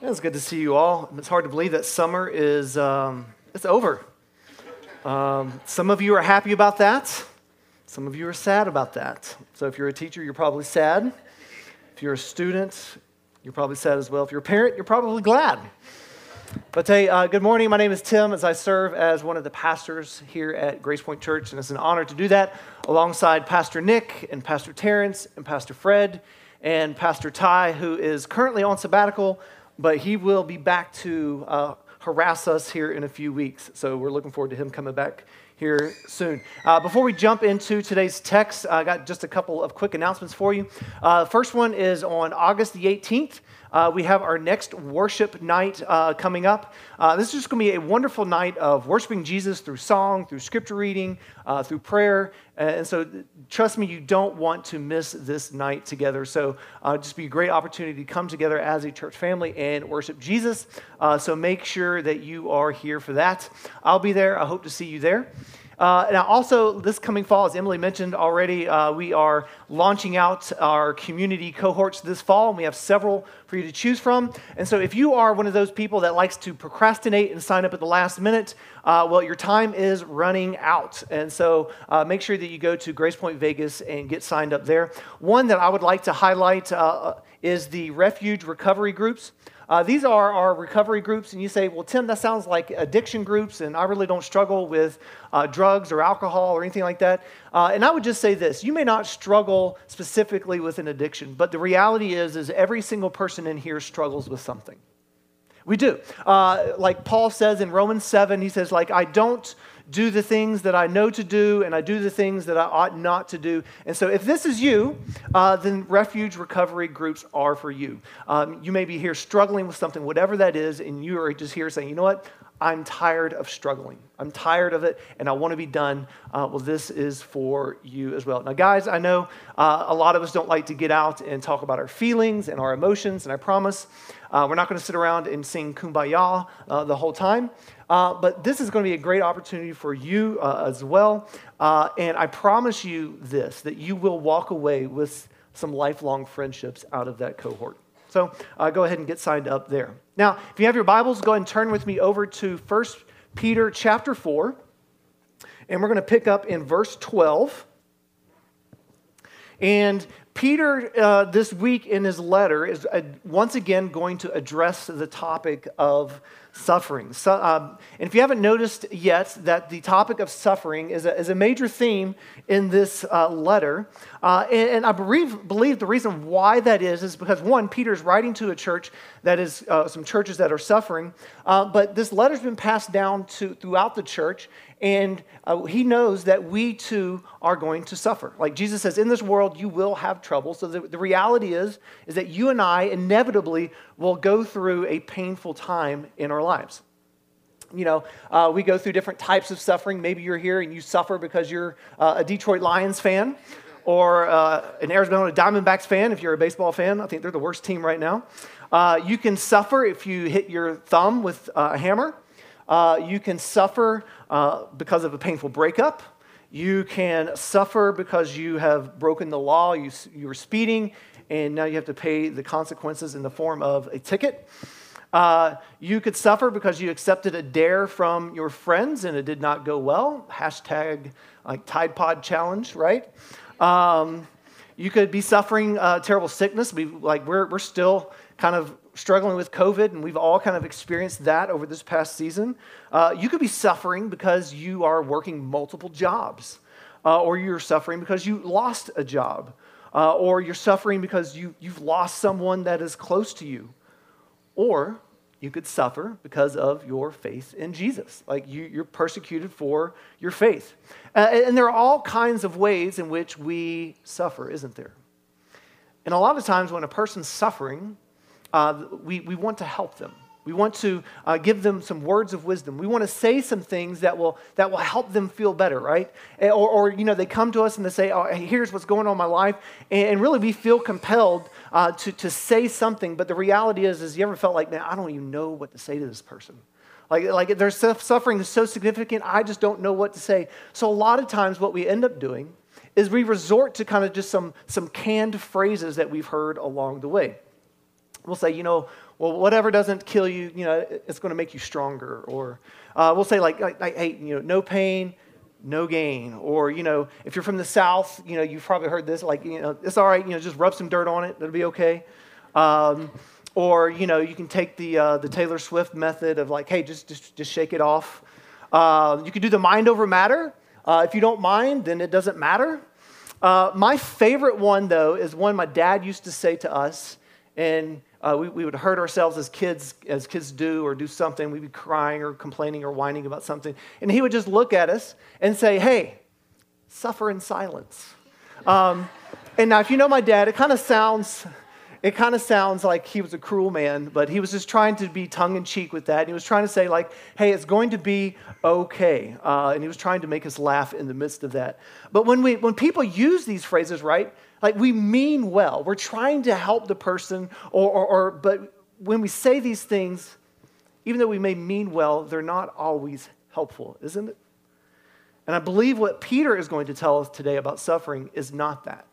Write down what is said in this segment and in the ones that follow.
It's good to see you all. It's hard to believe that summer is um, it's over. Um, some of you are happy about that. Some of you are sad about that. So if you're a teacher, you're probably sad. If you're a student, you're probably sad as well. If you're a parent, you're probably glad. But hey, uh, good morning. My name is Tim, as I serve as one of the pastors here at Grace Point Church, and it's an honor to do that alongside Pastor Nick and Pastor Terrence and Pastor Fred and Pastor Ty, who is currently on sabbatical but he will be back to uh, harass us here in a few weeks. So we're looking forward to him coming back here soon. Uh, before we jump into today's text, I got just a couple of quick announcements for you. Uh, first one is on August the 18th. Uh, we have our next worship night uh, coming up. Uh, this is just going to be a wonderful night of worshiping Jesus through song, through scripture reading, uh, through prayer. And so, trust me, you don't want to miss this night together. So, uh, just be a great opportunity to come together as a church family and worship Jesus. Uh, so, make sure that you are here for that. I'll be there. I hope to see you there. Uh, now, also, this coming fall, as Emily mentioned already, uh, we are launching out our community cohorts this fall, and we have several for you to choose from. And so, if you are one of those people that likes to procrastinate and sign up at the last minute, uh, well, your time is running out. And so, uh, make sure that you go to Grace Point Vegas and get signed up there. One that I would like to highlight uh, is the refuge recovery groups. Uh, these are our recovery groups, and you say, Well, Tim, that sounds like addiction groups, and I really don't struggle with uh, drugs or alcohol or anything like that. Uh, and I would just say this you may not struggle specifically with an addiction, but the reality is, is every single person in here struggles with something. We do. Uh, like Paul says in Romans 7, he says, like, I don't do the things that I know to do, and I do the things that I ought not to do. And so, if this is you, uh, then refuge recovery groups are for you. Um, you may be here struggling with something, whatever that is, and you are just here saying, you know what? I'm tired of struggling. I'm tired of it, and I want to be done. Uh, well, this is for you as well. Now, guys, I know uh, a lot of us don't like to get out and talk about our feelings and our emotions, and I promise uh, we're not going to sit around and sing kumbaya uh, the whole time. Uh, but this is going to be a great opportunity for you uh, as well. Uh, and I promise you this that you will walk away with some lifelong friendships out of that cohort. So uh, go ahead and get signed up there. Now, if you have your Bibles, go ahead and turn with me over to 1 Peter chapter 4. And we're going to pick up in verse 12. And Peter, uh, this week in his letter, is uh, once again going to address the topic of suffering. So, um, and if you haven't noticed yet, that the topic of suffering is a, is a major theme in this uh, letter. Uh, and, and, I believe, believe the reason why that is is because, one, Peter's writing to a church that is uh, some churches that are suffering, uh, but this letter's been passed down to, throughout the church, and uh, he knows that we too are going to suffer. Like Jesus says, in this world you will have trouble. So the, the reality is, is that you and I inevitably will go through a painful time in our lives. You know, uh, we go through different types of suffering. Maybe you're here and you suffer because you're uh, a Detroit Lions fan or uh, an Arizona Diamondbacks fan if you're a baseball fan. I think they're the worst team right now. Uh, you can suffer if you hit your thumb with a hammer. Uh, you can suffer uh, because of a painful breakup. You can suffer because you have broken the law. You, you were speeding, and now you have to pay the consequences in the form of a ticket. Uh, you could suffer because you accepted a dare from your friends and it did not go well. Hashtag like Tide Pod challenge, right? Um, you could be suffering uh, terrible sickness. We, like we're, we're still kind of struggling with COVID, and we've all kind of experienced that over this past season. Uh, you could be suffering because you are working multiple jobs, uh, or you're suffering because you lost a job, uh, or you're suffering because you, you've lost someone that is close to you, or you could suffer because of your faith in Jesus. Like you, are persecuted for your faith. Uh, and there are all kinds of ways in which we suffer, isn't there? And a lot of times when a person's suffering, uh, we, we want to help them. We want to uh, give them some words of wisdom. We want to say some things that will, that will help them feel better, right? Eh, or, or, you know, they come to us and they say, oh, here's what's going on in my life. And, really, we feel compelled uh, to, to say something. But the reality is, is you ever felt like, man, I don't even know what to say to this person. Like, like their suffering is so significant, I just don't know what to say. So a lot of times what we end up doing is we resort to kind of just some, some canned phrases that we've heard along the way we'll say, you know, well, whatever doesn't kill you, you know, it's going to make you stronger. Or uh, we'll say like, like, hey, you know, no pain, no gain. Or, you know, if you're from the South, you know, you've probably heard this, like, you know, it's all right, you know, just rub some dirt on it, it'll be okay. Um, or, you know, you can take the, uh, the Taylor Swift method of like, hey, just, just, just shake it off. Uh, you can do the mind over matter. Uh, if you don't mind, then it doesn't matter. Uh, my favorite one, though, is one my dad used to say to us, and uh, we, we would hurt ourselves as kids, as kids do, or do something. We'd be crying or complaining or whining about something. And he would just look at us and say, Hey, suffer in silence. Um, and now, if you know my dad, it kind of sounds it kind of sounds like he was a cruel man, but he was just trying to be tongue in cheek with that. And he was trying to say, like, hey, it's going to be okay. Uh, and he was trying to make us laugh in the midst of that. But when, we, when people use these phrases, right, like we mean well, we're trying to help the person, or, or, or but when we say these things, even though we may mean well, they're not always helpful, isn't it? And I believe what Peter is going to tell us today about suffering is not that.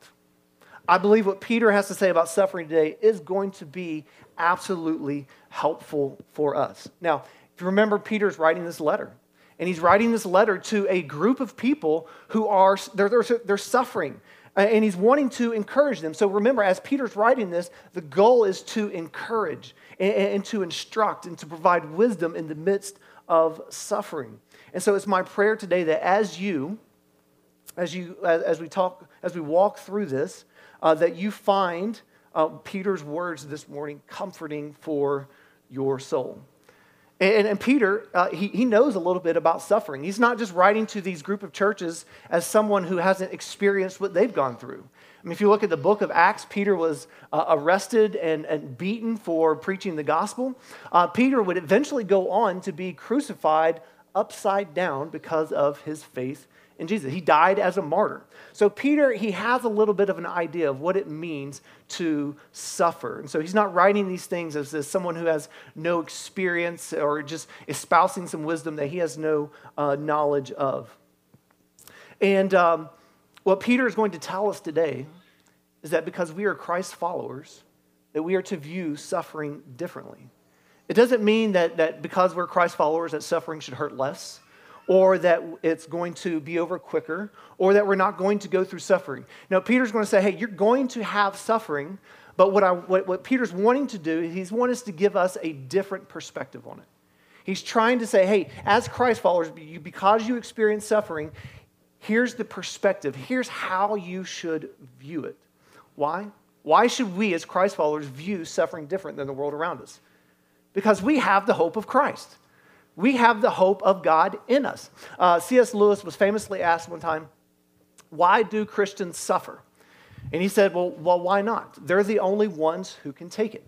I believe what Peter has to say about suffering today is going to be absolutely helpful for us. Now, if you remember, Peter's writing this letter, and he's writing this letter to a group of people who are they're, they're, they're suffering and he's wanting to encourage them so remember as peter's writing this the goal is to encourage and, and, to instruct and to provide wisdom in the midst of suffering and so it's my prayer today that as you as you as, as we talk as we walk through this uh, that you find uh, Peter's words this morning comforting for your soul. And, and Peter, uh, he, he knows a little bit about suffering. He's not just writing to these group of churches as someone who hasn't experienced what they've gone through. I mean, if you look at the book of Acts, Peter was uh, arrested and, and beaten for preaching the gospel. Uh, Peter would eventually go on to be crucified upside down because of his faith in Jesus. He died as a martyr. So Peter, he has a little bit of an idea of what it means to suffer. And so he's not writing these things as, someone who has no experience or just espousing some wisdom that he has no uh, knowledge of. And um, what Peter is going to tell us today is that because we are Christ followers, that we are to view suffering differently. It doesn't mean that, that because we're Christ followers that suffering should hurt less or that it's going to be over quicker, or that we're not going to go through suffering. Now, Peter's going to say, hey, you're going to have suffering, but what, I, what, what Peter's wanting to do, is he's wanting us to give us a different perspective on it. He's trying to say, hey, as Christ followers, because you experience suffering, here's the perspective. Here's how you should view it. Why? Why should we, as Christ followers, view suffering different than the world around us? Because we have the hope of Christ. We have the hope of God in us. Uh, C.S. Lewis was famously asked one time, Why do Christians suffer? And he said, Well, well why not? They're the only ones who can take it.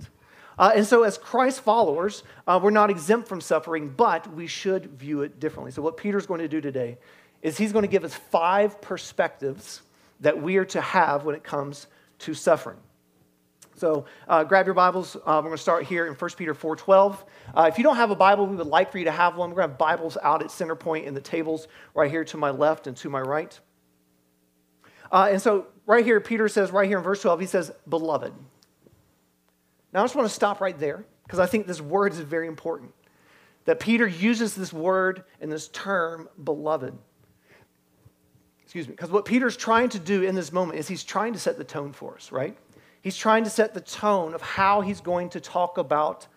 Uh, and so, as Christ followers, uh, we're not exempt from suffering, but we should view it differently. So, what Peter's going to do today is he's going to give us five perspectives that we are to have when it comes to suffering. So uh, grab your Bibles. Uh, we're going to start here in 1 Peter 4.12. Uh, if you don't have a Bible, we would like for you to have one. We're going to have Bibles out at center point in the tables right here to my left and to my right. Uh, and so right here, Peter says, right here in verse 12, he says, beloved. Now I just want to stop right there because I think this word is very important. That Peter uses this word and this term, beloved. Excuse me. Because what Peter's trying to do in this moment is he's trying to set the tone for us, right? He's trying to set the tone of how he's going to talk about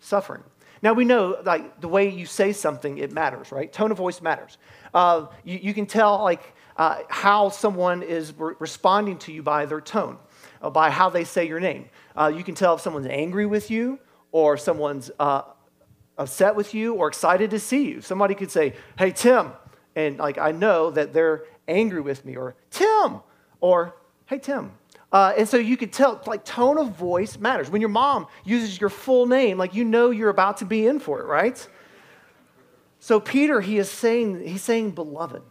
suffering. Now we know, like the way you say something, it matters, right? Tone of voice matters. Uh, you, you, can tell, like, uh, how someone is re- responding to you by their tone, uh, by how they say your name. Uh, you can tell if someone's angry with you, or someone's uh, upset with you, or excited to see you. Somebody could say, "Hey, Tim," and like I know that they're angry with me, or Tim, or Hey, Tim. Uh, and so you could tell, like, tone of voice matters. When your mom uses your full name, like, you know you're about to be in for it, right? So Peter, he is saying, he's saying, beloved.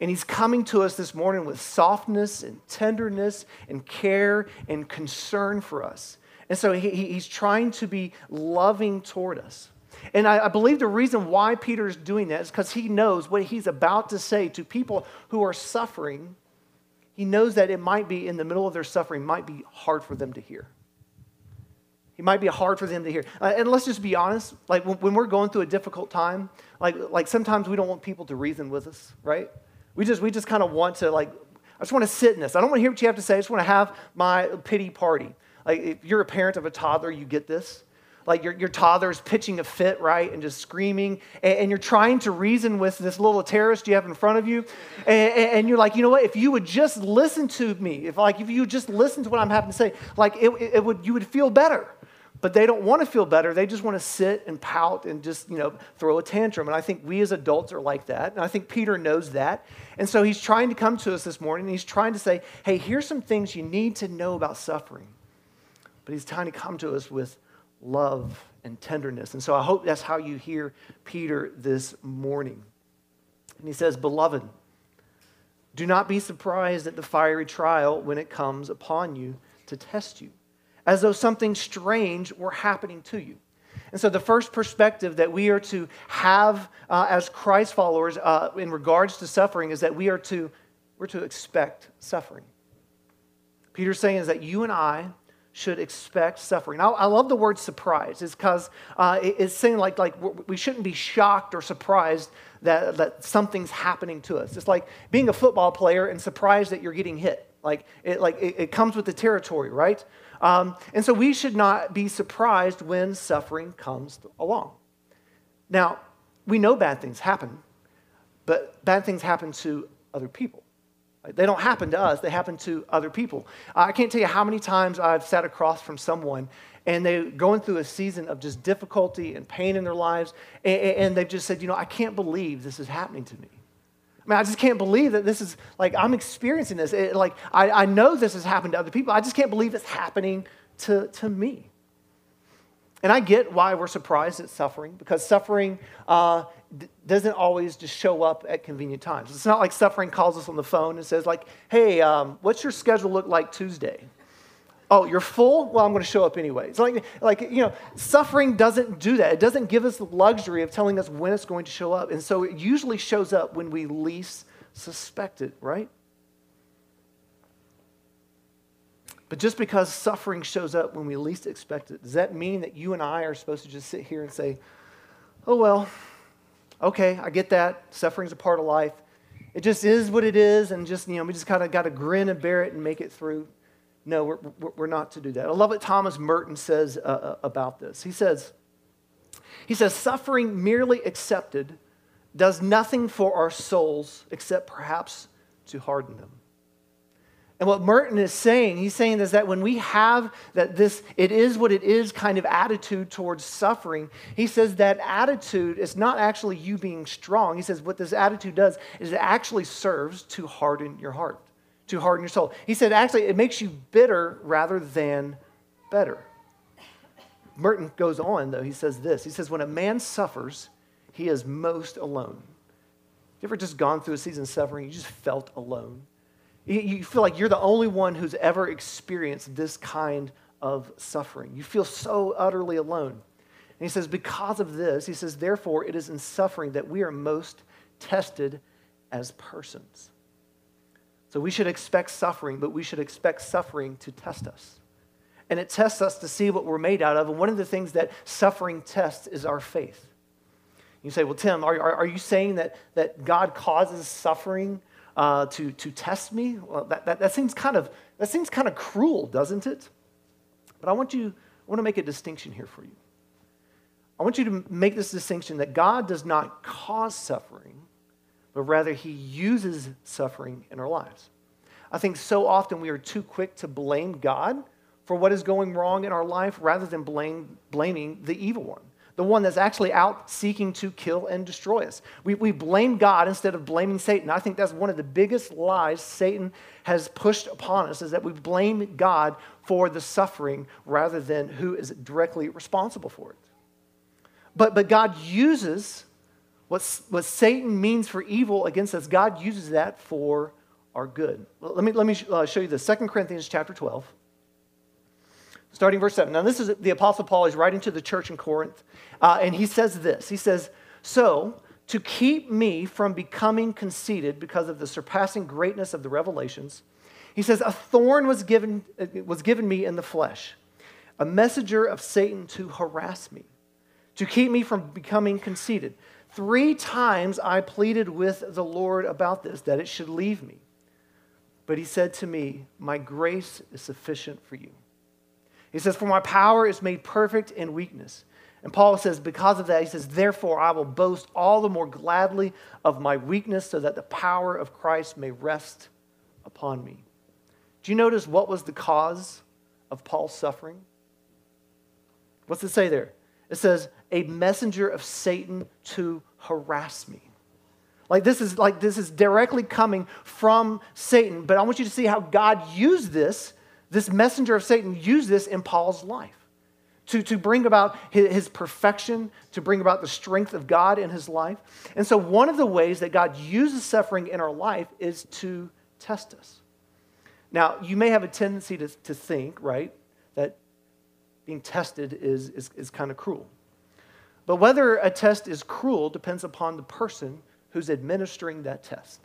And he's coming to us this morning with softness and tenderness and care and concern for us. And so he, he's trying to be loving toward us. And I, I believe the reason why Peter is doing that is because he knows what he's about to say to people who are suffering he knows that it might be in the middle of their suffering, might be hard for them to hear. It might be hard for them to hear. Uh, and let's just be honest, like when, when, we're going through a difficult time, like, like sometimes we don't want people to reason with us, right? We just, we just kind of want to like, I just want to sit in this. I don't want to hear what you have to say. I just want to have my pity party. Like if you're a parent of a toddler, you get this like your, your toddler's pitching a fit, right, and just screaming, and, and, you're trying to reason with this little terrorist you have in front of you, and, and, you're like, you know what, if you would just listen to me, if like if you just listen to what I'm having to say, like it, it would, you would feel better. But they don't want to feel better. They just want to sit and pout and just, you know, throw a tantrum. And I think we as adults are like that. And I think Peter knows that. And so he's trying to come to us this morning. And he's trying to say, hey, here's some things you need to know about suffering. But he's trying to come to us with love and tenderness. And so I hope that's how you hear Peter this morning. And he says, Beloved, do not be surprised at the fiery trial when it comes upon you to test you, as though something strange were happening to you. And so, the first perspective that we are to have uh, as Christ followers uh, in regards to suffering is that we are to, we're to expect suffering. Peter's saying is that you and I should expect suffering. I, I love the word surprise. It's because uh, it, it's saying like, like we shouldn't be shocked or surprised that, that something's happening to us. It's like being a football player and surprised that you're getting hit. Like it, like it, it comes with the territory, right? Um, and so we should not be surprised when suffering comes along. Now, we know bad things happen, but bad things happen to other people. They don't happen to us, they happen to other people. I can't tell you how many times I've sat across from someone and they're going through a season of just difficulty and pain in their lives, and, they've just said, You know, I can't believe this is happening to me. I mean, I just can't believe that this is like I'm experiencing this. It, like, I, I know this has happened to other people. I just can't believe it's happening to, to me. And I get why we're surprised at suffering, because suffering uh, d- doesn't always just show up at convenient times. It's not like suffering calls us on the phone and says, like, hey, um, what's your schedule look like Tuesday? Oh, you're full? Well, I'm going to show up anyway. It's like, like, you know, suffering doesn't do that. It doesn't give us the luxury of telling us when it's going to show up. And so it usually shows up when we least suspect it, right? But just because suffering shows up when we least expect it, does that mean that you and I are supposed to just sit here and say, oh, well, okay, I get that. Suffering's a part of life. It just is what it is, and just, you know, we just kind of got to grin and bear it and make it through. No, we're, we're not to do that. I love what Thomas Merton says uh, uh, about this. He says, he says, suffering merely accepted does nothing for our souls except perhaps to harden them. And what Merton is saying, he's saying is that when we have that this it is what it is kind of attitude towards suffering, he says that attitude is not actually you being strong. He says what this attitude does is it actually serves to harden your heart, to harden your soul. He said actually it makes you bitter rather than better. Merton goes on though, he says this. He says when a man suffers, he is most alone. You ever just gone through a season of suffering, you just felt alone? You feel like you're the only one who's ever experienced this kind of suffering. You feel so utterly alone. And he says, because of this, he says, therefore, it is in suffering that we are most tested as persons. So we should expect suffering, but we should expect suffering to test us. And it tests us to see what we're made out of. And one of the things that suffering tests is our faith. You say, well, Tim, are, are, are you saying that, that God causes suffering uh, to, to test me? Well, that, that, that, seems kind of, that seems kind of cruel, doesn't it? But I want you, I want to make a distinction here for you. I want you to make this distinction that God does not cause suffering, but rather he uses suffering in our lives. I think so often we are too quick to blame God for what is going wrong in our life rather than blame, blaming the evil one the one that's actually out seeking to kill and destroy us. We, we blame God instead of blaming Satan. I think that's one of the biggest lies Satan has pushed upon us is that we blame God for the suffering rather than who is directly responsible for it. But, but God uses what, what Satan means for evil against us, God uses that for our good. Let me, let me uh, show you this. 2 Corinthians chapter 12 starting verse 7. Now, this is the Apostle Paul. He's writing to the church in Corinth, uh, and he says this He says, So, to keep me from becoming conceited because of the surpassing greatness of the revelations, he says, A thorn was given, was given me in the flesh, a messenger of Satan to harass me, to keep me from becoming conceited. Three times I pleaded with the Lord about this, that it should leave me. But he said to me, My grace is sufficient for you. He says, For my power is made perfect in weakness. And Paul says, Because of that, he says, Therefore I will boast all the more gladly of my weakness, so that the power of Christ may rest upon me. Do you notice what was the cause of Paul's suffering? What's it say there? It says, a messenger of Satan to harass me. Like this is like this is directly coming from Satan, but I want you to see how God used this, this messenger of Satan used this in Paul's life. To, to bring about his, his perfection, to bring about the strength of God in his life. And so, one of the ways that God uses suffering in our life is to test us. Now, you may have a tendency to, to think, right, that being tested is, is, is kind of cruel. But whether a test is cruel depends upon the person who's administering that test.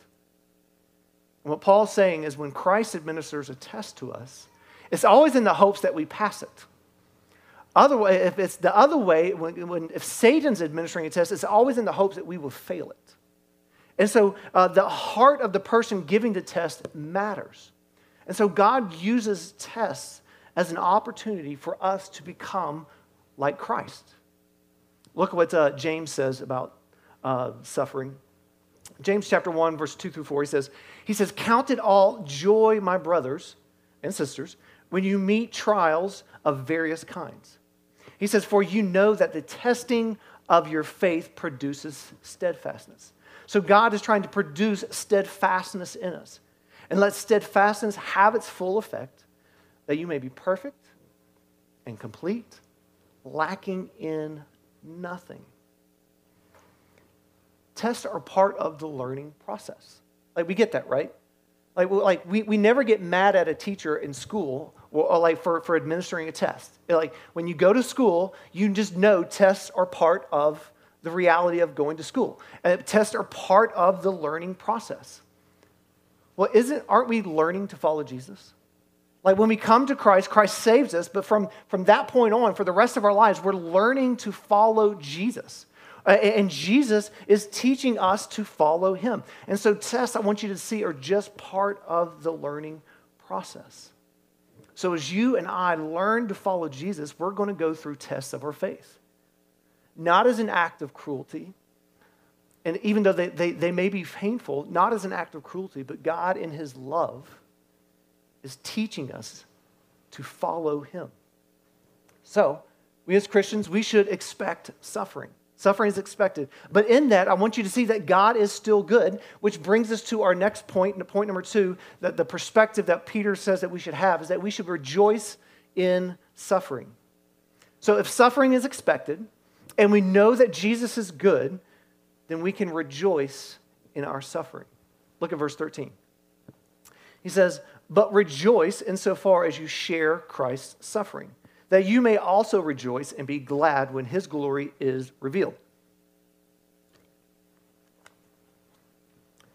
And what Paul's saying is when Christ administers a test to us, it's always in the hopes that we pass it. Otherwise, if it's the other way, when, when, if Satan's administering a test, it's always in the hopes that we will fail it. And so uh, the heart of the person giving the test matters. And so God uses tests as an opportunity for us to become like Christ. Look at what uh, James says about uh, suffering. James chapter 1, verse 2 through 4, he says, he says, Count it all joy, my brothers and sisters, when you meet trials of various kinds. He says, For you know that the testing of your faith produces steadfastness. So God is trying to produce steadfastness in us. And let steadfastness have its full effect, that you may be perfect and complete, lacking in nothing. Tests are part of the learning process. Like, we get that, right? Like, like we, we never get mad at a teacher in school or, like for, for administering a test. Like when you go to school, you just know tests are part of the reality of going to school. And tests are part of the learning process. Well, isn't, aren't we learning to follow Jesus? Like when we come to Christ, Christ saves us, but from, from that point on, for the rest of our lives, we're learning to follow Jesus. Uh, and Jesus is teaching us to follow him. And so, tests I want you to see are just part of the learning process. So, as you and I learn to follow Jesus, we're going to go through tests of our faith. Not as an act of cruelty, and even though they, they, they may be painful, not as an act of cruelty, but God, in His love, is teaching us to follow Him. So, we as Christians, we should expect suffering. Suffering is expected. But in that, I want you to see that God is still good, which brings us to our next point, point number two, that the perspective that Peter says that we should have is that we should rejoice in suffering. So if suffering is expected, and we know that Jesus is good, then we can rejoice in our suffering. Look at verse 13. He says, But rejoice insofar as you share Christ's suffering, that you may also rejoice and be glad when his glory is revealed.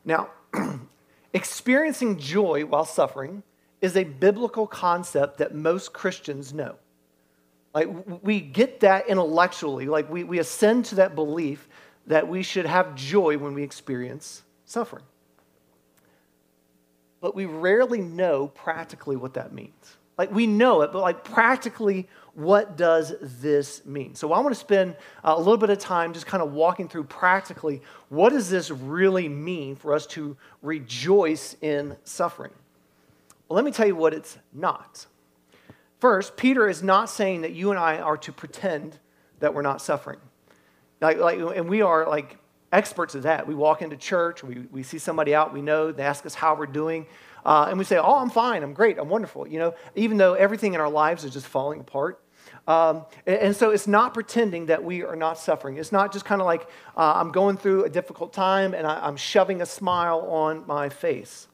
Now, experiencing joy while suffering is a biblical concept that most Christians know. Like, we get that intellectually, like, we, we ascend to that belief that we should have joy when we experience suffering. But we rarely know practically what that means. Like we know it, but like practically, what does this mean? So I want to spend uh, a little bit of time just kind of walking through practically what does this really mean for us to rejoice in suffering? Well, let me tell you what it's not. First, Peter is not saying that you and I are to pretend that we're not suffering. Like, like, and we are like experts at that. We walk into church, we, we see somebody out we know, they ask us how we're doing, uh, and we say, Oh, I'm fine, I'm great, I'm wonderful, you know, even though everything in our lives is just falling apart. Um, and, so it's not pretending that we are not suffering. It's not just kind of like uh, I'm going through a difficult time and I, I'm shoving a smile on my face.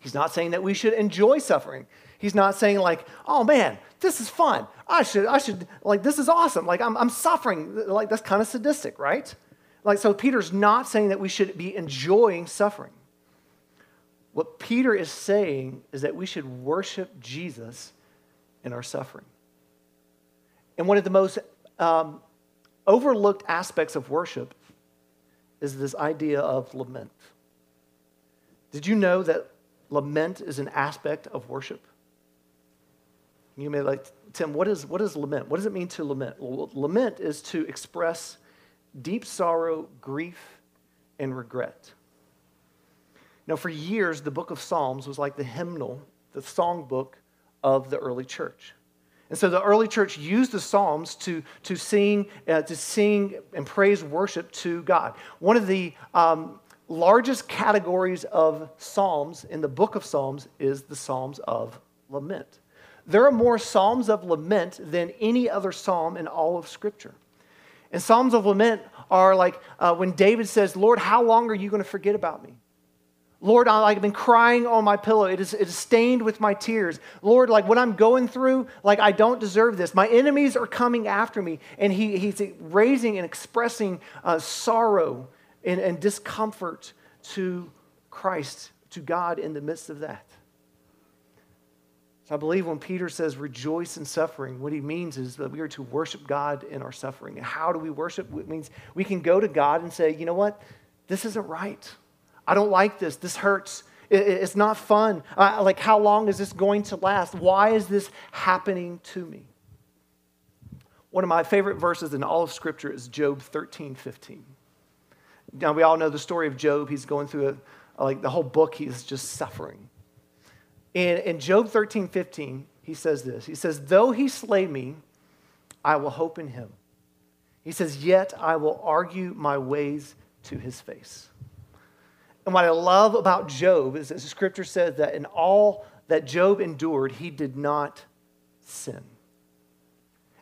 He's not saying that we should enjoy suffering. He's not saying like, oh man, this is fun. I should, I should, like, this is awesome. Like, I'm, I'm suffering. Like, that's kind of sadistic, right? Like, so Peter's not saying that we should be enjoying suffering. What Peter is saying is that we should worship Jesus in our suffering. And one of the most um, overlooked aspects of worship is this idea of lament. Did you know that lament is an aspect of worship? You may like, Tim, what is, what is lament? What does it mean to lament? Well, lament is to express deep sorrow, grief, and regret. Now, for years, the book of Psalms was like the hymnal, the songbook of the early church. And so the early church used the Psalms to, to, sing, uh, to sing and praise worship to God. One of the um, largest categories of Psalms in the book of Psalms is the Psalms of lament. There are more Psalms of lament than any other Psalm in all of Scripture. And Psalms of lament are like uh, when David says, Lord, how long are you going to forget about me? Lord, I, have been crying on my pillow. It is, it is stained with my tears. Lord, like what I'm going through, like I don't deserve this. My enemies are coming after me. And he, he's raising and expressing uh, sorrow and, and discomfort to Christ, to God in the midst of that. So I believe when Peter says rejoice in suffering, what he means is that we are to worship God in our suffering. And how do we worship? It means we can go to God and say, you know what? This isn't right. I don't like this. This hurts. It's not fun. Like, how long is this going to last? Why is this happening to me? One of my favorite verses in all of Scripture is Job 13, 15. Now, we all know the story of Job. He's going through a, like the whole book, he's just suffering. And in Job 13, 15, he says this He says, Though he slay me, I will hope in him. He says, Yet I will argue my ways to his face. And what I love about Job is that the scripture says that in all that Job endured, he did not sin.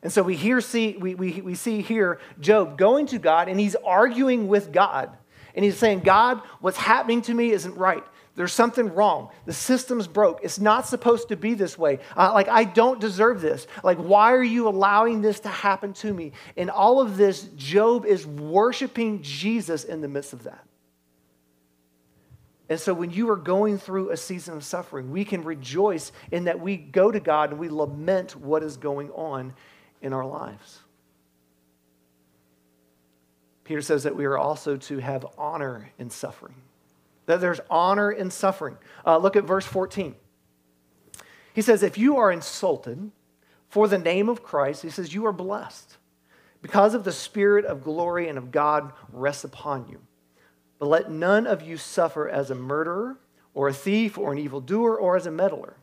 And so we here see we, we, we see here Job going to God and he's arguing with God. And he's saying, God, what's happening to me isn't right. There's something wrong. The system's broke. It's not supposed to be this way. Uh, like, I don't deserve this. Like, why are you allowing this to happen to me? In all of this, Job is worshiping Jesus in the midst of that. And so when you are going through a season of suffering, we can rejoice in that we go to God and we lament what is going on in our lives. Peter says that we are also to have honor in suffering, that there's honor in suffering. Uh, look at verse 14. He says, If you are insulted for the name of Christ, he says, you are blessed because of the Spirit of glory and of God rests upon you. But let none of you suffer as a murderer or a thief or an evildoer or as a meddler.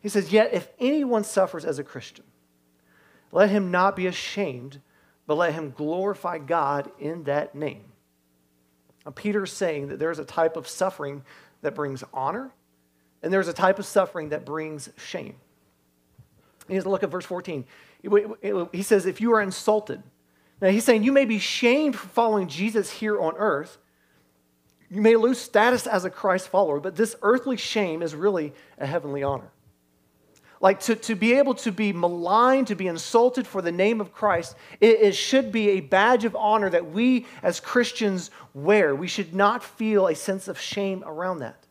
He says, Yet if anyone suffers as a Christian, let him not be ashamed, but let him glorify God in that name. Now, Peter is saying that there's a type of suffering that brings honor, and there's a type of suffering that brings shame. He has to look at verse 14. He says, If you are insulted, now he's saying you may be shamed for following Jesus here on earth, you may lose status as a Christ follower, but this earthly shame is really a heavenly honor. Like to, to be able to be maligned, to be insulted for the name of Christ, it, it should be a badge of honor that we as Christians wear. We should not feel a sense of shame around that.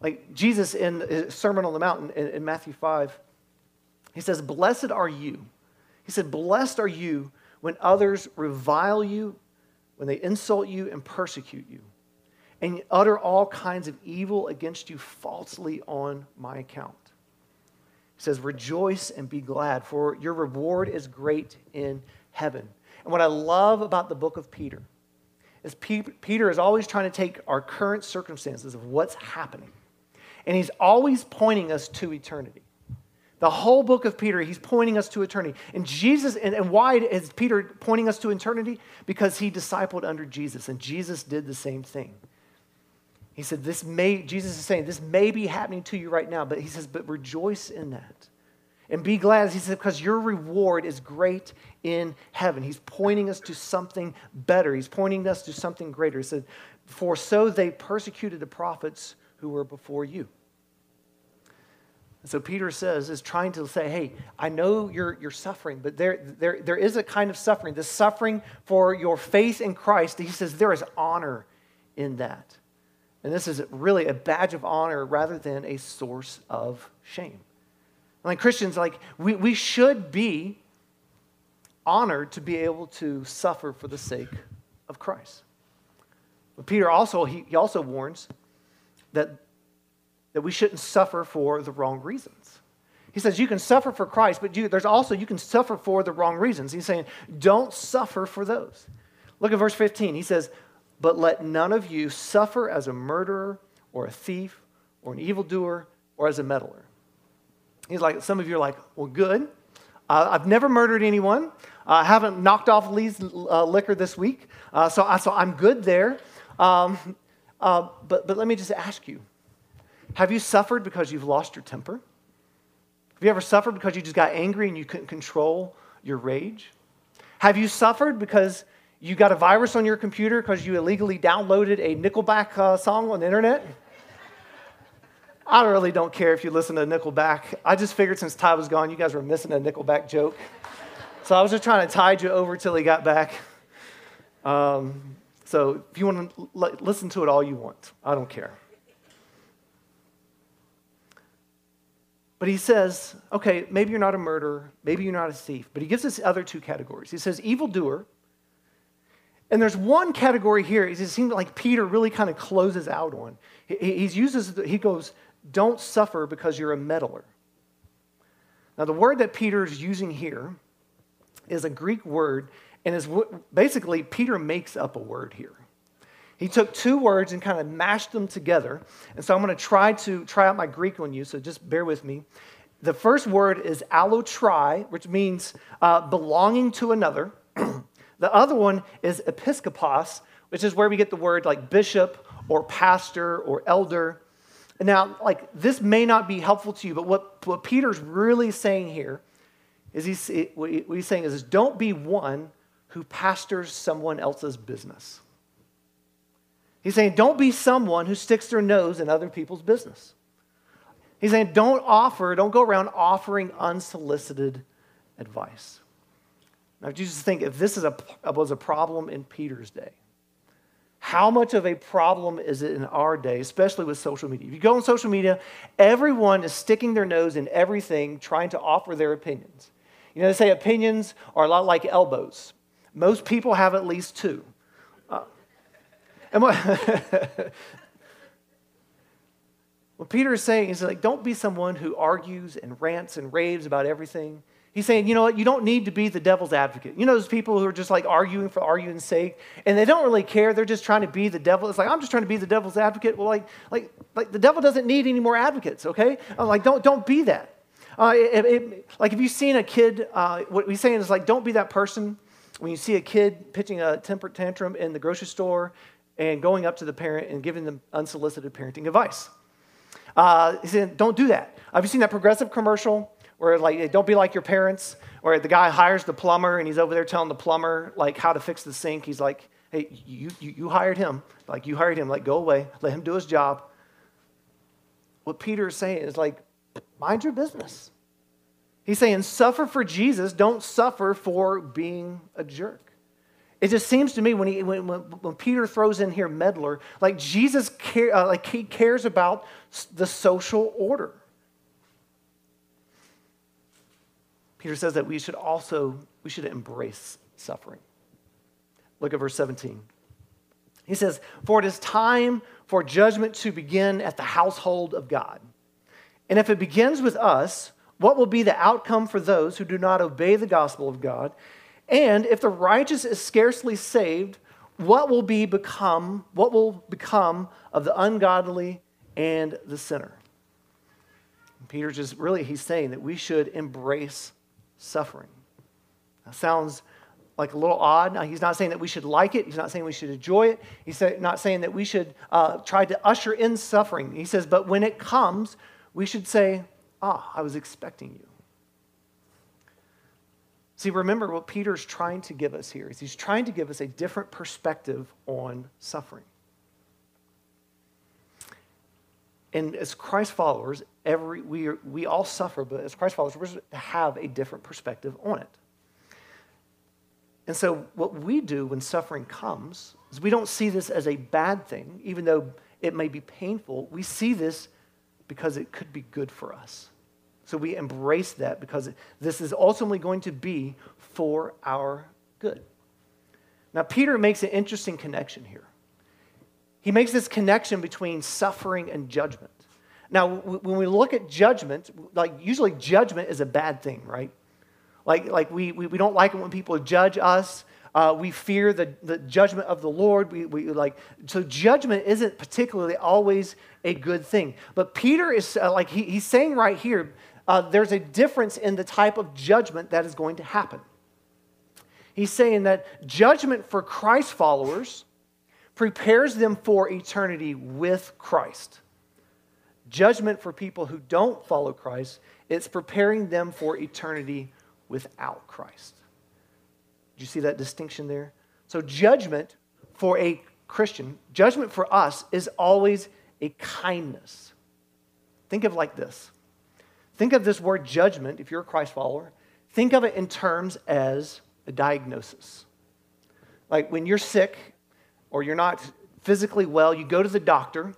Like Jesus in his Sermon on the Mountain in, in Matthew 5, he says, Blessed are you. He said, Blessed are you when others revile you, when they insult you and persecute you and utter all kinds of evil against you falsely on my account. He says, Rejoice and be glad, for your reward is great in heaven. And what I love about the book of Peter is Peter is always trying to take our current circumstances of what's happening, and he's always pointing us to eternity. The whole book of Peter, he's pointing us to eternity. And Jesus, and, and why is Peter pointing us to eternity? Because he discipled under Jesus, and Jesus did the same thing. He said, This may, Jesus is saying, this may be happening to you right now, but he says, but rejoice in that. And be glad, he said, because your reward is great in heaven. He's pointing us to something better. He's pointing us to something greater. He said, For so they persecuted the prophets who were before you. So Peter says, is trying to say, hey, I know you're, you're suffering, but there, there, there is a kind of suffering, the suffering for your faith in Christ. He says there is honor in that. And this is really a badge of honor rather than a source of shame. Like Christians, like we, we should be honored to be able to suffer for the sake of Christ. But Peter also, he, he also warns that, that we shouldn't suffer for the wrong reasons. He says you can suffer for Christ, but you, there's also you can suffer for the wrong reasons. He's saying don't suffer for those. Look at verse 15. He says, But let none of you suffer as a murderer or a thief or an evildoer or as a meddler. He's like, some of you are like, well, good. Uh, I've never murdered anyone. I haven't knocked off Lee's uh, liquor this week. Uh, so, I, so I'm good there. Um, uh, but, but let me just ask you have you suffered because you've lost your temper? Have you ever suffered because you just got angry and you couldn't control your rage? Have you suffered because you got a virus on your computer because you illegally downloaded a Nickelback uh, song on the internet? I really don't care if you listen to Nickelback. I just figured since Ty was gone, you guys were missing a Nickelback joke. So I was just trying to tide you over till he got back. Um, so if you want to l- listen to it all you want, I don't care. But he says, okay, maybe you're not a murderer, maybe you're not a thief, but he gives us other two categories. He says, evildoer. And there's one category here, it seems like Peter really kind of closes out on. He, uses, he goes, don't suffer because you're a meddler. Now, the word that Peter is using here is a Greek word, and is basically Peter makes up a word here. He took two words and kind of mashed them together. And so I'm going to try to try out my Greek on you, so just bear with me. The first word is allotri, which means uh, belonging to another. the other one is episkopos, which is where we get the word like bishop or pastor or elder. Now, like, this may not be helpful to you, but what, what Peter's really saying here is he's, what he's saying is don't be one who pastors someone else's business. He's saying don't be someone who sticks their nose in other people's business. He's saying don't offer, don't go around offering unsolicited advice. Now, Jesus think if this is a, was a problem in Peter's day, how much of a problem is it in our day, especially with social media? If you go on social media, everyone is sticking their nose in everything, trying to offer their opinions. You know, they say opinions are a lot like elbows. Most people have at least two. Uh, and what, what Peter is saying is like, don't be someone who argues and rants and raves about everything. He's saying, you know what, you don't need to be the devil's advocate. You know those people who are just like arguing for arguing's sake, and they don't really care. They're just trying to be the devil. It's like, I'm just trying to be the devil's advocate. Well, like, like, like the devil doesn't need any more advocates, okay? I'm like, don't, don't be that. Uh, it, it, like, if you've seen a kid, uh, what he's saying is like, don't be that person when you see a kid pitching a temper tantrum in the grocery store and going up to the parent and giving them unsolicited parenting advice. Uh, he's saying, don't do that. Have you seen that progressive commercial? Where like don't be like your parents or the guy hires the plumber and he's over there telling the plumber like how to fix the sink. He's like hey you, you, you hired him. Like you hired him. Like go away. Let him do his job. What peter is saying is like mind your business. He's saying suffer for jesus. Don't suffer for being a jerk. It just seems to me when, he, when, when, Peter throws in here meddler, like Jesus care, uh, like he cares about the social order. Peter says that we should also we should embrace suffering. Look at verse 17. He says, "For it is time for judgment to begin at the household of God. And if it begins with us, what will be the outcome for those who do not obey the gospel of God? And if the righteous is scarcely saved, what will be become what will become of the ungodly and the sinner?" Peter just really he's saying that we should embrace suffering. That sounds like a little odd. Now, he's not saying that we should like it. He's not saying we should enjoy it. He's not saying that we should uh, try to usher in suffering. He says, but when it comes, we should say, ah, I was expecting you. See, remember what Peter's trying to give us here is he's trying to give us a different perspective on suffering. And as Christ followers, every, we, are, we all suffer, but as Christ followers, we're to have a different perspective on it. And so, what we do when suffering comes is we don't see this as a bad thing, even though it may be painful. We see this because it could be good for us. So we embrace that because this is ultimately going to be for our good. Now, Peter makes an interesting connection here. He makes this connection between suffering and judgment. Now, when we look at judgment, like usually judgment is a bad thing, right? Like, like we, we, we don't like it when people judge us. Uh, we fear the, the judgment of the Lord. We, we like so judgment isn't particularly always a good thing. But Peter is uh, like he, he's saying right here, uh, there's a difference in the type of judgment that is going to happen. He's saying that judgment for Christ followers prepares them for eternity with Christ. Judgment for people who don't follow Christ, it's preparing them for eternity without Christ. Do you see that distinction there? So, judgment for a Christian, judgment for us is always a kindness. Think of like this. Think of this word judgment, if you're a Christ follower, think of it in terms as a diagnosis. Like when you're sick or you're not physically well, you go to the doctor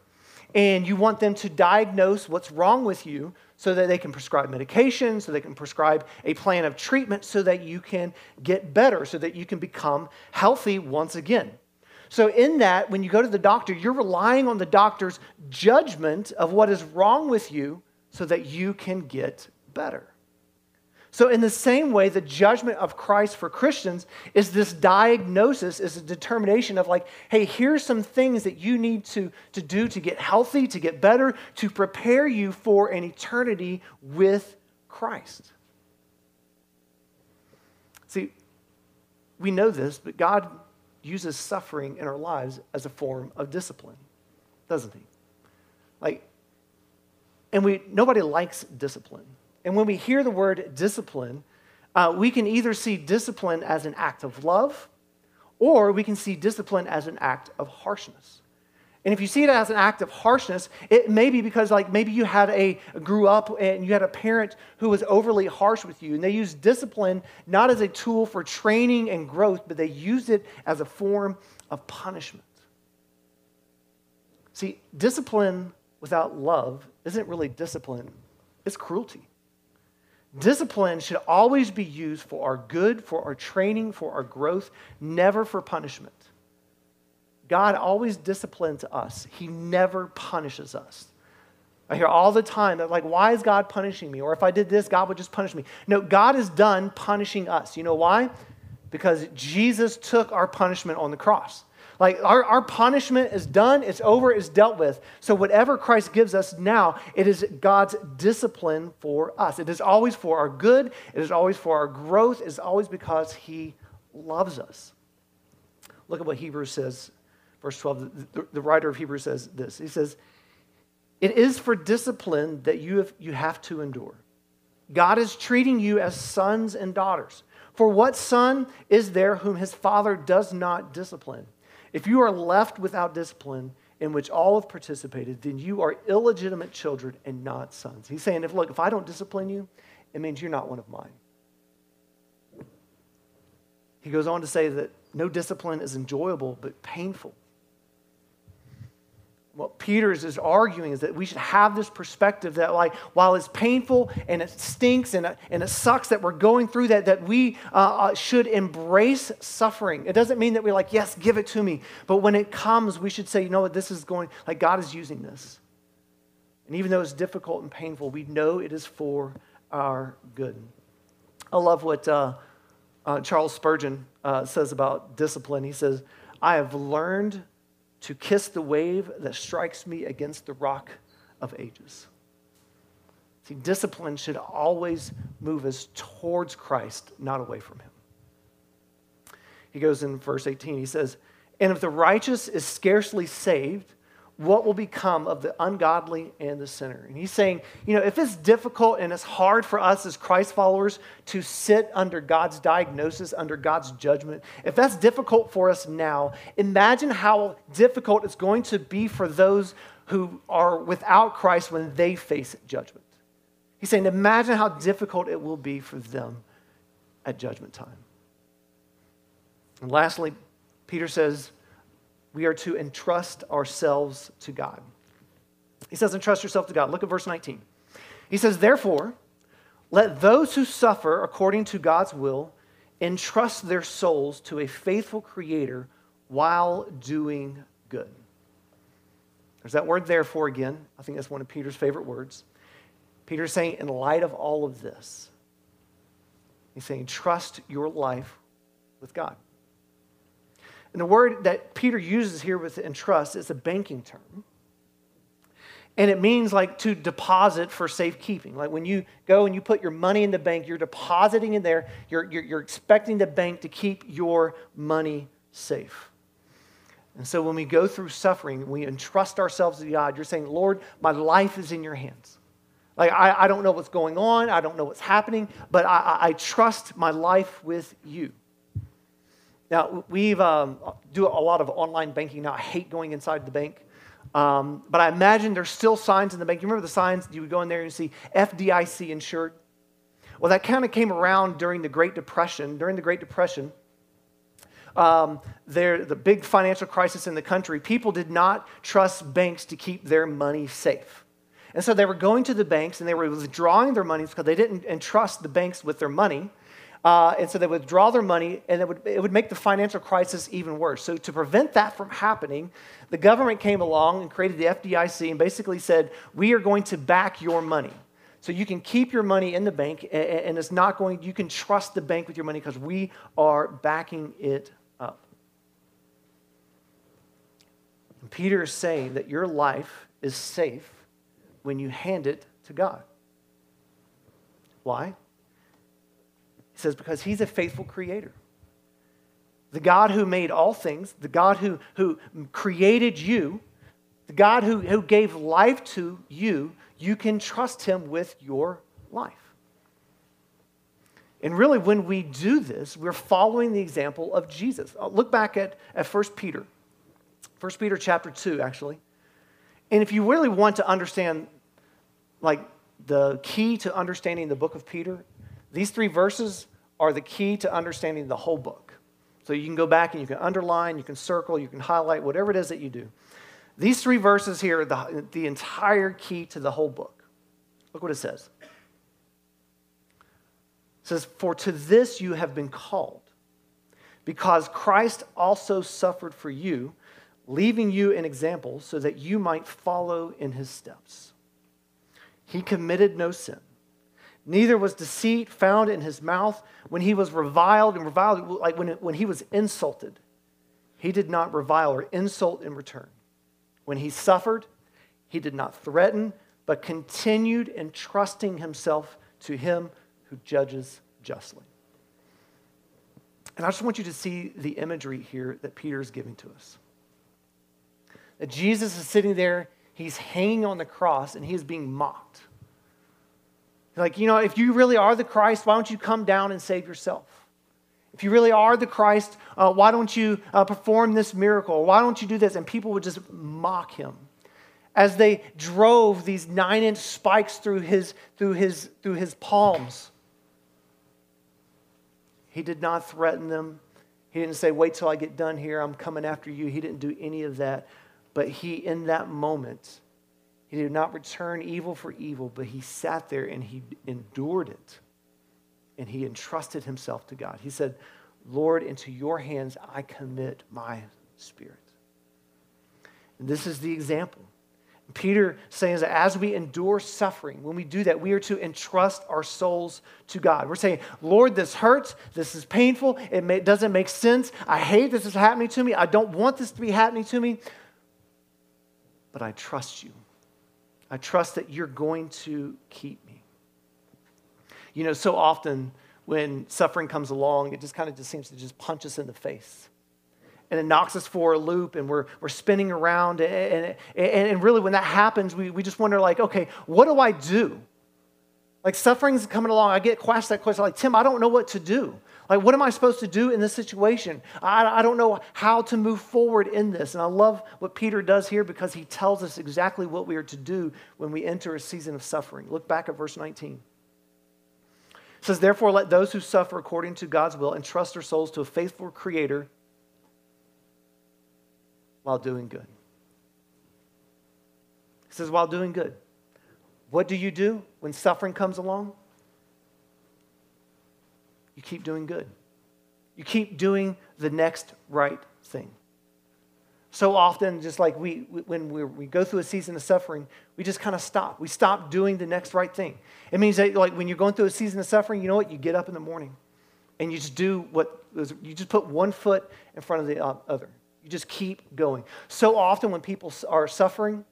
and you want them to diagnose what's wrong with you so that they can prescribe medication, so they can prescribe a plan of treatment so that you can get better, so that you can become healthy once again. So, in that, when you go to the doctor, you're relying on the doctor's judgment of what is wrong with you so that you can get better. So, in the same way, the judgment of Christ for Christians is this diagnosis, is a determination of like, hey, here's some things that you need to, to do to get healthy, to get better, to prepare you for an eternity with Christ. See, we know this, but God uses suffering in our lives as a form of discipline, doesn't He? Like, and we nobody likes discipline. And when we hear the word discipline, uh, we can either see discipline as an act of love, or we can see discipline as an act of harshness. And if you see it as an act of harshness, it may be because, like, maybe you had a grew up and you had a parent who was overly harsh with you, and they used discipline not as a tool for training and growth, but they used it as a form of punishment. See, discipline without love isn't really discipline; it's cruelty. Discipline should always be used for our good, for our training, for our growth, never for punishment. God always disciplines us, He never punishes us. I hear all the time that, like, why is God punishing me? Or if I did this, God would just punish me. No, God is done punishing us. You know why? Because Jesus took our punishment on the cross. Like our, our punishment is done, it's over, it's dealt with. So whatever Christ gives us now, it is God's discipline for us. It is always for our good, it is always for our growth, it is always because He loves us. Look at what Hebrews says, verse 12. The, the writer of Hebrews says this. He says, It is for discipline that you have, you have to endure. God is treating you as sons and daughters. For what son is there whom his father does not discipline? If you are left without discipline in which all have participated, then you are illegitimate children and not sons. He's saying, if look, if I don't discipline you, it means you're not one of mine. He goes on to say that no discipline is enjoyable, but painful what Peter's is arguing is that we should have this perspective that, like, while it's painful and it stinks and, and it sucks that we're going through that, that we uh, uh, should embrace suffering. It doesn't mean that we're like, yes, give it to me. But when it comes, we should say, you know what, this is going, like, God is using this. And even though it's difficult and painful, we know it is for our good. I love what uh, uh Charles Spurgeon uh, says about discipline. He says, I have learned to kiss the wave that strikes me against the rock of ages. See, discipline should always move us towards Christ, not away from him. He goes in verse 18, he says, And if the righteous is scarcely saved, what will become of the ungodly and the sinner? And he's saying, you know, if it's difficult and it's hard for us as Christ followers to sit under God's diagnosis, under God's judgment, if that's difficult for us now, imagine how difficult it's going to be for those who are without Christ when they face judgment. He's saying, imagine how difficult it will be for them at judgment time. And lastly, Peter says, we are to entrust ourselves to God. He says, entrust yourself to God. Look at verse 19. He says, Therefore, let those who suffer according to God's will entrust their souls to a faithful Creator while doing good. There's that word therefore again. I think that's one of Peter's favorite words. Peter's saying, in light of all of this, he's saying, trust your life with God. And the word that Peter uses here with entrust is a banking term. And it means like to deposit for safekeeping. Like when you go and you put your money in the bank, you're depositing in there, you're, you're, you're expecting the bank to keep your money safe. And so when we go through suffering, we entrust ourselves to God. You're saying, Lord, my life is in your hands. Like, I, I don't know what's going on, I don't know what's happening, but I, I trust my life with you. Now, we um, do a lot of online banking now. I hate going inside the bank. Um, but I imagine there's still signs in the bank. You remember the signs? You would go in there and see FDIC insured. Well, that kind of came around during the Great Depression. During the Great Depression, um, there, the big financial crisis in the country, people did not trust banks to keep their money safe. And so they were going to the banks and they were withdrawing their money because they didn't entrust the banks with their money. Uh, and so they withdraw their money, and it would, it would make the financial crisis even worse. So, to prevent that from happening, the government came along and created the FDIC and basically said, We are going to back your money. So, you can keep your money in the bank, and it's not going, you can trust the bank with your money because we are backing it up. And Peter is saying that your life is safe when you hand it to God. Why? Says, because he's a faithful creator. The God who made all things, the God who, who created you, the God who, who gave life to you, you can trust him with your life. And really, when we do this, we're following the example of Jesus. Uh, look back at, at 1 Peter, 1 Peter chapter 2, actually. And if you really want to understand, like, the key to understanding the book of Peter, these three verses are the key to understanding the whole book. So you can go back and you can underline, you can circle, you can highlight, whatever it is that you do. These three verses here are the, the entire key to the whole book. Look what it says. It says, For to this you have been called, because Christ also suffered for you, leaving you an example so that you might follow in his steps. He committed no sin Neither was deceit found in his mouth. When he was reviled and reviled, like when, when he was insulted, he did not revile or insult in return. When he suffered, he did not threaten, but continued entrusting himself to him who judges justly. And I just want you to see the imagery here that Peter is giving to us. That Jesus is sitting there, he's hanging on the cross, and he is being mocked. Like, you know, if you really are the Christ, why don't you come down and save yourself? If you really are the Christ, uh, why don't you uh, perform this miracle? Why don't you do this? And people would just mock him as they drove these nine inch spikes through his, through, his, through his palms. He did not threaten them. He didn't say, Wait till I get done here. I'm coming after you. He didn't do any of that. But he, in that moment, he did not return evil for evil, but he sat there and he endured it. And he entrusted himself to God. He said, Lord, into your hands I commit my spirit. And this is the example. Peter saying that as we endure suffering, when we do that, we are to entrust our souls to God. We're saying, Lord, this hurts. This is painful. It, may, it doesn't make sense. I hate this is happening to me. I don't want this to be happening to me. But I trust you. I trust that you're going to keep me. You know, so often when suffering comes along, it just kind of just seems to just punch us in the face. And it knocks us for a loop and we're, we're spinning around. And, and, and really, when that happens, we, we just wonder, like, okay, what do I do? Like, suffering's coming along. I get asked that question, like, Tim, I don't know what to do. Like, what am I supposed to do in this situation? I, I don't know how to move forward in this. And I love what Peter does here because he tells us exactly what we are to do when we enter a season of suffering. Look back at verse 19. It says, Therefore, let those who suffer according to God's will entrust their souls to a faithful Creator while doing good. He says, while doing good. What do you do when suffering comes along? You keep doing good. You keep doing the next right thing. So often, just like we, when we, go through a season of suffering, we just kind of stop. We stop doing the next right thing. It means that, like, when you're going through a season of suffering, you know what? You get up in the morning and you just do what, you just put one foot in front of the uh, other. You just keep going. So often, when people are suffering,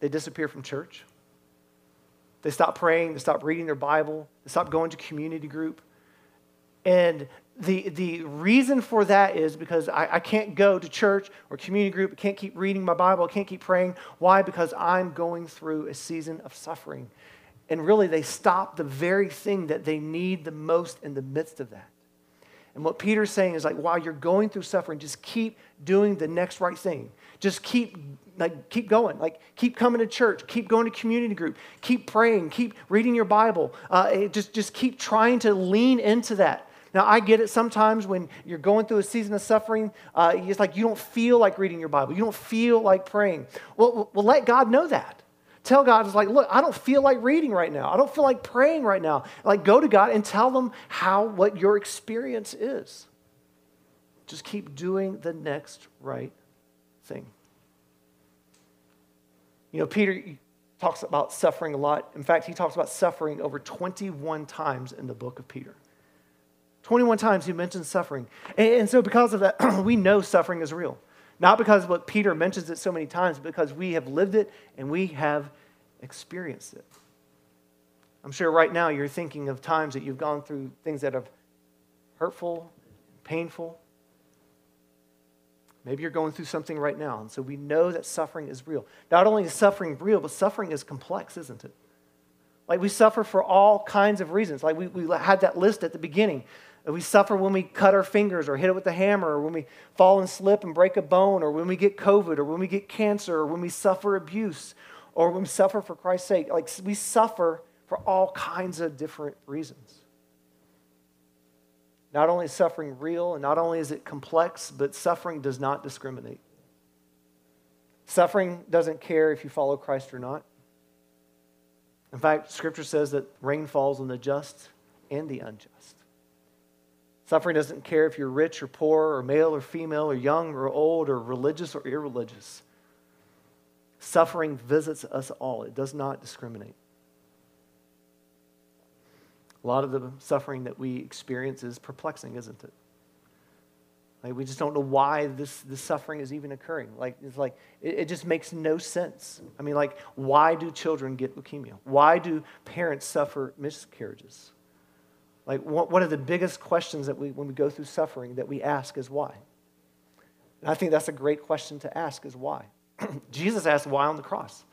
they disappear from church. They stop praying, they stop reading their Bible, they stop going to community group. And the, the reason for that is because I, I can't go to church or community group, I can't keep reading my Bible, I can't keep praying. Why? Because I'm going through a season of suffering. And really, they stop the very thing that they need the most in the midst of that. And what Peter's saying is like, while you're going through suffering, just keep doing the next right thing. Just keep like keep going like keep coming to church keep going to community group keep praying keep reading your bible uh, just, just keep trying to lean into that now, I get it sometimes when you're going through a season of suffering, uh, it's like you don't feel like reading your Bible. You don't feel like praying. Well, well, let God know that. Tell God, it's like, look, I don't feel like reading right now. I don't feel like praying right now. Like, go to God and tell them how, what your experience is. Just keep doing the next right thing. You know, Peter talks about suffering a lot. In fact, he talks about suffering over 21 times in the book of Peter. 21 times he mentions suffering. And, so, because of that, we know suffering is real. Not because what Peter mentions it so many times, but because we have lived it and we have experienced it. I'm sure right now you're thinking of times that you've gone through things that are hurtful, painful. Maybe you're going through something right now. And so we know that suffering is real. Not only is suffering real, but suffering is complex, isn't it? Like we suffer for all kinds of reasons. Like we, we had that list at the beginning we suffer when we cut our fingers or hit it with a hammer, or when we fall and slip and break a bone, or when we get COVID, or when we get cancer, or when we suffer abuse, or when we suffer for Christ's sake. Like we suffer for all kinds of different reasons. Not only is suffering real, and not only is it complex, but suffering does not discriminate. Suffering doesn't care if you follow Christ or not. In fact, Scripture says that rain falls on the just and the unjust. Suffering doesn't care if you're rich or poor, or male or female, or young or old, or religious or irreligious. Suffering visits us all, it does not discriminate. A lot of the suffering that we experience is perplexing, isn't it? Like we just don't know why this, this suffering is even occurring. Like it's like it, it, just makes no sense. I mean, like, why do children get leukemia? Why do parents suffer miscarriages? Like, one of the biggest questions that we, when we go through suffering, that we ask is why? And I think that's a great question to ask is why? Jesus asked why on the cross.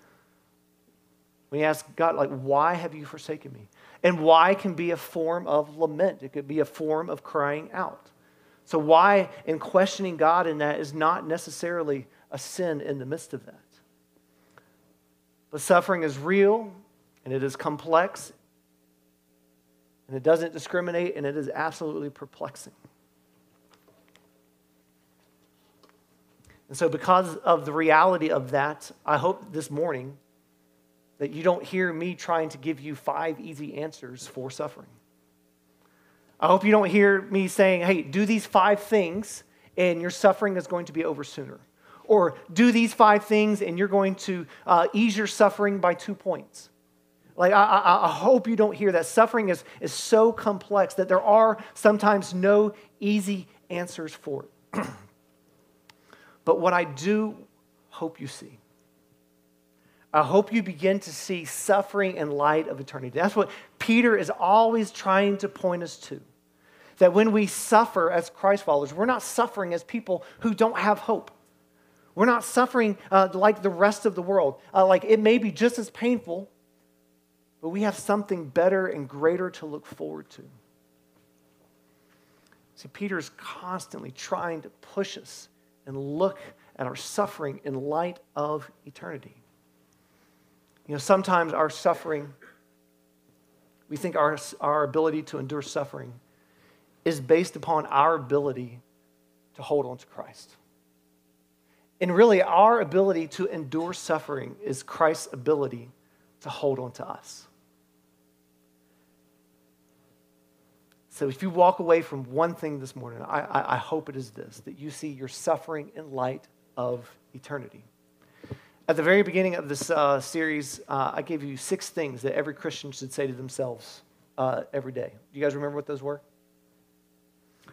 When he asked God, like, why have you forsaken me? And why can be a form of lament. It could be a form of crying out. So, why in questioning God in that is not necessarily a sin in the midst of that. But suffering is real and it is complex and it doesn't discriminate, and it is absolutely perplexing. And so, because of the reality of that, I hope this morning that you don't hear me trying to give you five easy answers for suffering. I hope you don't hear me saying, hey, do these five things and your suffering is going to be over sooner. Or do these five things and you're going to uh, ease your suffering by two points. Like, I, I, I, hope you don't hear that. Suffering is, is so complex that there are sometimes no easy answers for it. but what I do hope you see, I hope you begin to see suffering in light of eternity. That's what Peter is always trying to point us to. That when we suffer as Christ followers, we're not suffering as people who don't have hope. We're not suffering uh, like the rest of the world. Uh, like it may be just as painful, but we have something better and greater to look forward to. See, Peter's constantly trying to push us and look at our suffering in light of eternity. You know, sometimes our suffering, we think our, our ability to endure suffering is based upon our ability to hold on to Christ. And really, our ability to endure suffering is Christ's ability to hold on to us. So if you walk away from one thing this morning, I, I, I hope it is this that you see your suffering in light of eternity. At the very beginning of this uh, series, uh, I gave you six things that every Christian should say to themselves uh, every day. Do you guys remember what those were?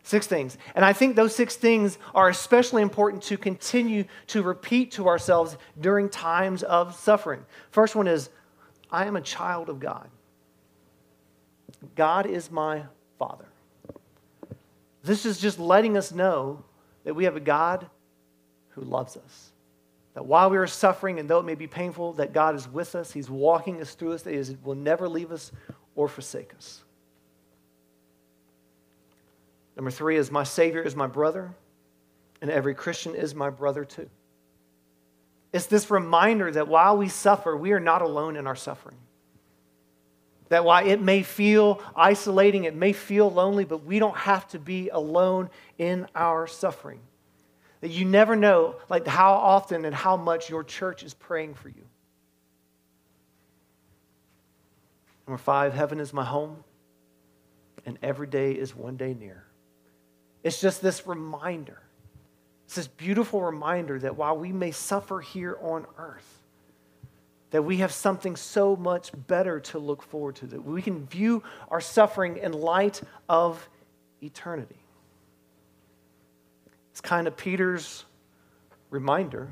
Six things. And I think those six things are especially important to continue to repeat to ourselves during times of suffering. First one is I am a child of God. God is my Father. This is just letting us know that we have a God who loves us. That while we are suffering, and though it may be painful, that God is with us. He's walking us through us. That He will never leave us or forsake us. Number three is my Savior is my brother, and every Christian is my brother too. It's this reminder that while we suffer, we are not alone in our suffering. That while it may feel isolating, it may feel lonely, but we don't have to be alone in our suffering. That you never know like how often and how much your church is praying for you. Number five, heaven is my home, and every day is one day near. It's just this reminder. It's this beautiful reminder that while we may suffer here on earth, that we have something so much better to look forward to, that we can view our suffering in light of eternity. It's kind of Peter's reminder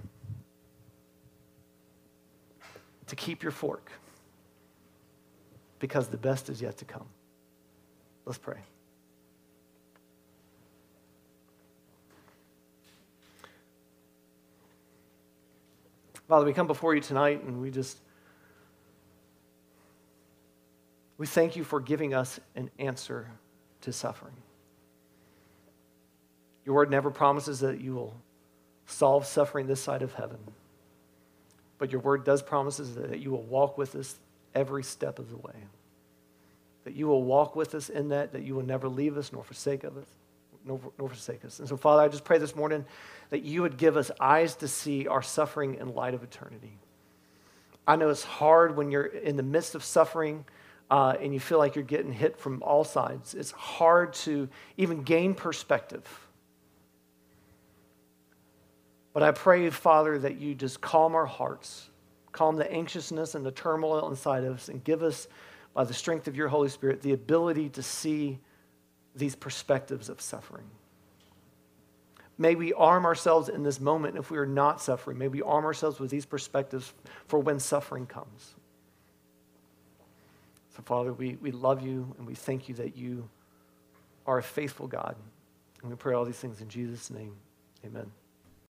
to keep your fork because the best is yet to come. Let's pray. Father, we come before you tonight and we just, we thank you for giving us an answer to suffering. Your word never promises that you will solve suffering this side of heaven. But your word does promises that you will walk with us every step of the way. That you will walk with us in that, that you will never leave us nor forsake of us, nor, forsake us. And so, Father, I just pray this morning that you would give us eyes to see our suffering in light of eternity. I know it's hard when you're in the midst of suffering uh, and you feel like you're getting hit from all sides. It's hard to even gain perspective. But I pray, Father, that you just calm our hearts, calm the anxiousness and the turmoil inside of us, and give us, by the strength of your Holy Spirit, the ability to see these perspectives of suffering. May we arm ourselves in this moment if we are not suffering. May we arm ourselves with these perspectives for when suffering comes. So, Father, we, we love you and we thank you that you are a faithful God. And we pray all these things in Jesus' name. Amen.